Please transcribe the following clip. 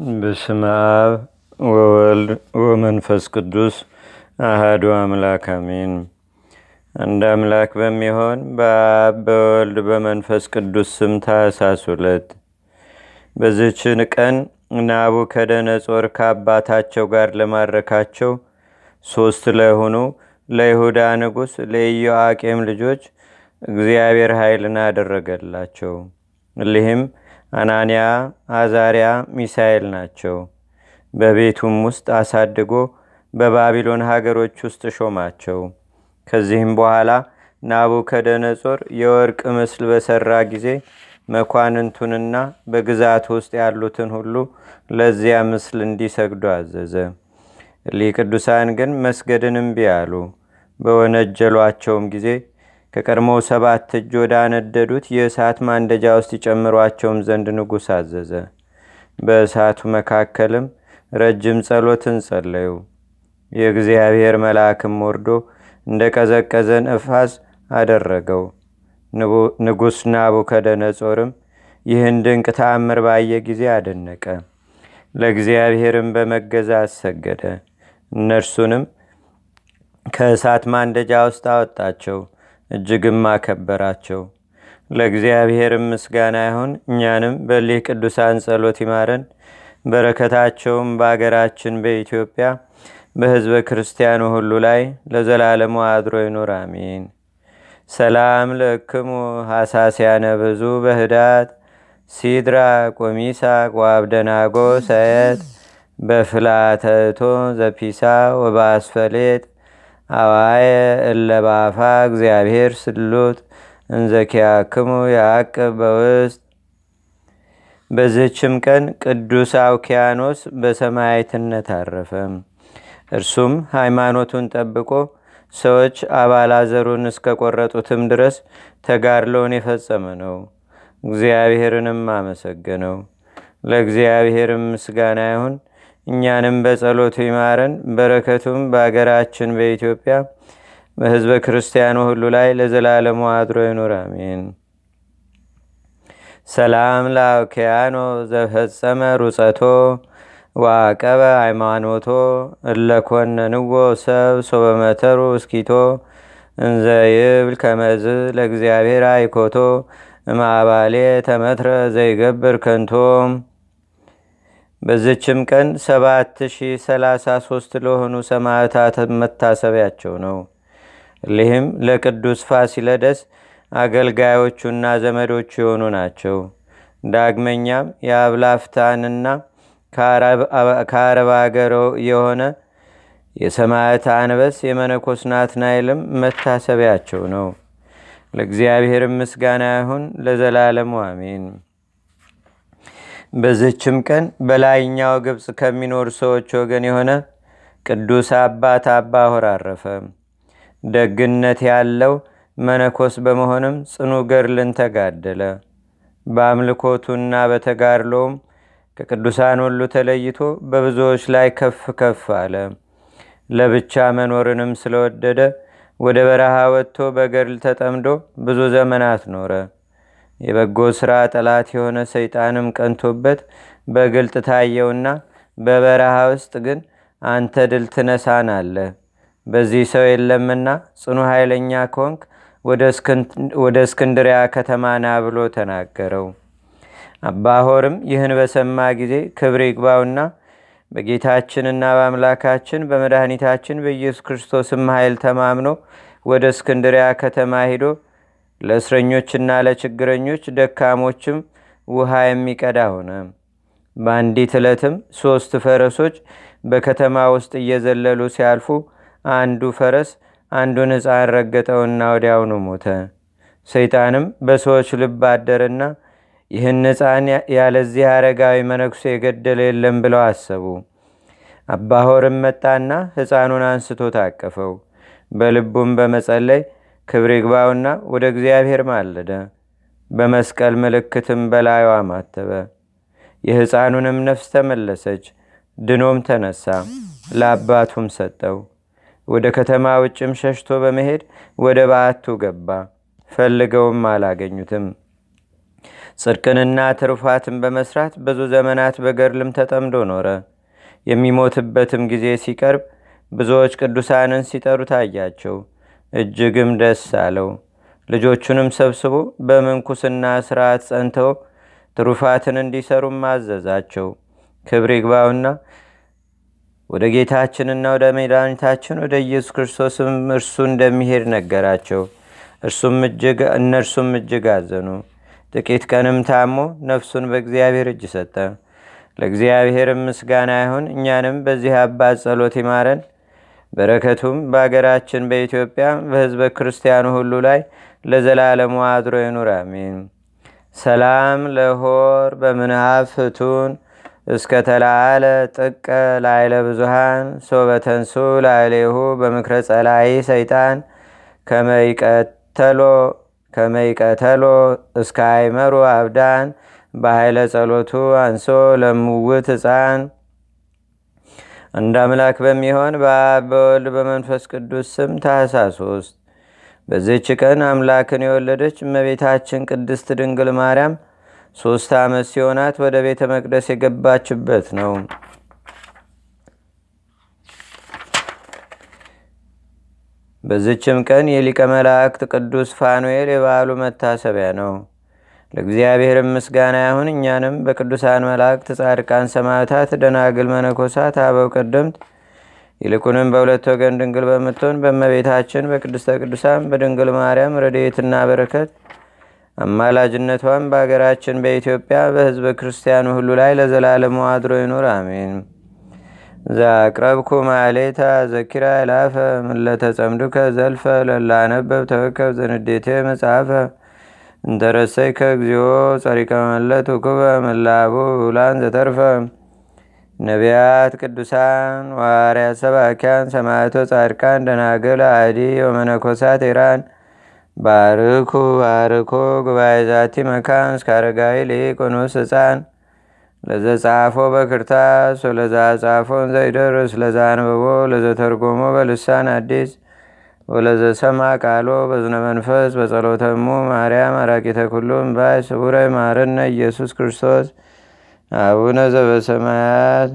በስመ አብ ወወልድ ወመንፈስ ቅዱስ አህዱ አምላክ አሜን። አንድ አምላክ በሚሆን በአብ በወልድ በመንፈስ ቅዱስ ስም ታኅሳስ ሁለት በዚችን ቀን ናቡከደነጾር ከአባታቸው ጋር ለማድረካቸው ሦስት ለሆኑ ለይሁዳ ንጉሥ ለኢዮአቄም ልጆች እግዚአብሔር ኃይልን አደረገላቸው። እሊህም አናንያ፣ አዛሪያ፣ ሚሳኤል ናቸው። በቤቱም ውስጥ አሳድጎ በባቢሎን ሀገሮች ውስጥ ሾማቸው። ከዚህም በኋላ ናቡከደነጾር የወርቅ ምስል በሠራ ጊዜ መኳንንቱንና በግዛት ውስጥ ያሉትን ሁሉ ለዚያ ምስል እንዲሰግዱ አዘዘ። እሊህ ቅዱሳን ግን መስገድን እምቢ አሉ። በወነጀሏቸውም ጊዜ ከቀድሞው ሰባት እጅ ወደ አነደዱት የእሳት ማንደጃ ውስጥ ይጨምሯቸውም ዘንድ ንጉሥ አዘዘ። በእሳቱ መካከልም ረጅም ጸሎትን ጸለዩ። የእግዚአብሔር መልአክም ወርዶ እንደ ቀዘቀዘ ነፋስ አደረገው። ንጉሥ ናቡከደነጾርም ይህን ድንቅ ተአምር ባየ ጊዜ አደነቀ። ለእግዚአብሔርም በመገዛት ሰገደ። እነርሱንም ከእሳት ማንደጃ ውስጥ አወጣቸው፣ እጅግም አከበራቸው። ለእግዚአብሔርም ምስጋና ይሁን። እኛንም በሊህ ቅዱሳን ጸሎት ይማረን። በረከታቸውም በአገራችን በኢትዮጵያ በሕዝበ ክርስቲያኑ ሁሉ ላይ ለዘላለሙ አድሮ ይኑር፣ አሜን። ሰላም ለክሙ ሐሳስያነ ብዙ በህዳት ሲድራ ቆሚሳ ቋብደናጎ ሰየት በፍላተቶ ዘፒሳ ወባስፈሌጥ አዋየ እለባፋ እግዚአብሔር ስሉጥ እንዘኪያክሙ ያዕቅብ በውስጥ በዝችም ቀን ቅዱስ አውኪያኖስ በሰማያትነት አረፈ። እርሱም ሃይማኖቱን ጠብቆ ሰዎች አባላዘሩን እስከቆረጡትም ድረስ ተጋድለውን የፈጸመ ነው። እግዚአብሔርንም አመሰገነው። ለእግዚአብሔርም ምስጋና ይሁን። እኛንም በጸሎቱ ይማረን። በረከቱም በአገራችን በኢትዮጵያ በሕዝበ ክርስቲያኑ ሁሉ ላይ ለዘላለሙ አድሮ ይኑር፣ አሜን። ሰላም ለአውኪያኖ ዘፈጸመ ሩጸቶ ዋቀበ ሃይማኖቶ እለኮነንዎ ሰብ ሶበመተሩ እስኪቶ እንዘ ይብል ከመዝ ለእግዚአብሔር አይኮቶ እማባሌ ተመትረ ዘይገብር ከንቶ። በዝችም ቀን 7033 ለሆኑ ሰማዕታት መታሰቢያቸው ነው። እሊህም ለቅዱስ ፋሲለደስ አገልጋዮቹና ዘመዶቹ የሆኑ ናቸው። ዳግመኛም የአብላፍታንና ከአረብ አገር የሆነ የሰማዕት አንበስ የመነኮስ ናትናኤልም መታሰቢያቸው ነው። ለእግዚአብሔርም ምስጋና ይሁን ለዘላለሙ አሜን። በዝችም ቀን በላይኛው ግብፅ ከሚኖሩ ሰዎች ወገን የሆነ ቅዱስ አባት አባ ሆር አረፈ። ደግነት ያለው መነኮስ በመሆንም ጽኑ ገድልን ተጋደለ። በአምልኮቱና በተጋድሎውም ከቅዱሳን ሁሉ ተለይቶ በብዙዎች ላይ ከፍ ከፍ አለ። ለብቻ መኖርንም ስለወደደ ወደ በረሃ ወጥቶ በገድል ተጠምዶ ብዙ ዘመናት ኖረ። የበጎ ሥራ ጠላት የሆነ ሰይጣንም ቀንቶበት በግልጥ ታየውና በበረሃ ውስጥ ግን አንተ ድል ትነሳን አለ በዚህ ሰው የለምና ጽኑ ኃይለኛ ኮንክ ወደ እስክንድሪያ ከተማ ና ብሎ ተናገረው። አባሆርም ይህን በሰማ ጊዜ ክብር ይግባውና በጌታችንና በአምላካችን በመድኃኒታችን በኢየሱስ ክርስቶስም ኃይል ተማምኖ ወደ እስክንድሪያ ከተማ ሂዶ ለእስረኞችና ለችግረኞች ደካሞችም ውሃ የሚቀዳ ሆነ። በአንዲት ዕለትም ሦስት ፈረሶች በከተማ ውስጥ እየዘለሉ ሲያልፉ አንዱ ፈረስ አንዱን ሕፃን ረገጠውና ወዲያውኑ ሞተ። ሰይጣንም በሰዎች ልብ አደረና ይህን ሕፃን ያለዚህ አረጋዊ መነኩሴ የገደለ የለም ብለው አሰቡ። አባሆርም መጣና ሕፃኑን አንስቶ ታቀፈው። በልቡም በመጸለይ ክብር ይግባውና ወደ እግዚአብሔር ማለደ። በመስቀል ምልክትም በላዩ አማተበ። የሕፃኑንም ነፍስ ተመለሰች። ድኖም ተነሳ፣ ለአባቱም ሰጠው። ወደ ከተማ ውጭም ሸሽቶ በመሄድ ወደ በዓቱ ገባ። ፈልገውም አላገኙትም። ጽድቅንና ትሩፋትን በመስራት ብዙ ዘመናት በገድልም ተጠምዶ ኖረ። የሚሞትበትም ጊዜ ሲቀርብ ብዙዎች ቅዱሳንን ሲጠሩ ታያቸው። እጅግም ደስ አለው። ልጆቹንም ሰብስቦ በምንኩስና ስርዓት ጸንተው ትሩፋትን እንዲሰሩም አዘዛቸው። ክብር ይግባውና ወደ ጌታችንና ወደ መድኃኒታችን ወደ ኢየሱስ ክርስቶስም እርሱ እንደሚሄድ ነገራቸው። እነርሱም እጅግ አዘኑ። ጥቂት ቀንም ታሞ ነፍሱን በእግዚአብሔር እጅ ሰጠ። ለእግዚአብሔር ምስጋና ይሁን። እኛንም በዚህ አባት ጸሎት ይማረን። በረከቱም በአገራችን በኢትዮጵያ በህዝበ ክርስቲያኑ ሁሉ ላይ ለዘላለሙ አድሮ ይኑር፣ አሜን። ሰላም ለሆር በምንሃብ ፍቱን እስከ ተላአለ ጥቀ ላይለ ብዙሃን ሶበተንሱ ላይሌሁ በምክረ ጸላይ ሰይጣን ከመይቀተሎ እስከ አይመሩ አብዳን በኃይለ ጸሎቱ አንሶ ለምውት ህፃን አንድ አምላክ በሚሆን በአብ በወልድ በመንፈስ ቅዱስ ስም ታኅሳስ ሶስት በዚህች ቀን አምላክን የወለደች እመቤታችን ቅድስት ድንግል ማርያም ሦስት ዓመት ሲሆናት ወደ ቤተ መቅደስ የገባችበት ነው። በዚችም ቀን የሊቀ መላእክት ቅዱስ ፋኑኤል የበዓሉ መታሰቢያ ነው። ለእግዚአብሔር ምስጋና ይሁን። እኛንም በቅዱሳን መላእክት፣ ጻድቃን፣ ሰማዕታት፣ ደናግል፣ መነኮሳት፣ አበው ቀደምት ይልቁንም በሁለት ወገን ድንግል በምትሆን በእመቤታችን በቅድስተ ቅዱሳን በድንግል ማርያም ረድኤትና በረከት አማላጅነቷን በአገራችን በኢትዮጵያ በሕዝበ ክርስቲያኑ ሁሉ ላይ ለዘላለሙ አድሮ ይኑር፣ አሜን። ዛቅረብኩ ማሌታ ዘኪራ ይላፈ ምለተጸምዱከ ዘልፈ ለላነበብ ተወከብ ዘንዴቴ መጽሐፈ እንተረሰይከ እግዚኦ ጸሪቀ መለት ውኩበ ምላቡ ውላን ዘተርፈ። ነቢያት፣ ቅዱሳን፣ ዋርያት፣ ሰባኪያን፣ ሰማዕቶ፣ ጻድቃን፣ ደናግል፣ አዲ ወመነኮሳት ኢራን። ባርኩ ባርኮ ጉባኤ ዛቲ መካን እስካረጋዊ ሊቆኖስ ህፃን ለዘጻፎ በክርታስ ወለዛ ጻፎን ዘይደርስ ለዛ አንብቦ ለዘተርጎሞ በልሳን አዲስ ወለዘሰማ ቃሎ በዝነ መንፈስ በጸሎተሙ ማርያም አራቂተ ኩሉም ባይ ስቡረ ማረነ ኢየሱስ ክርስቶስ። አቡነ ዘበሰማያት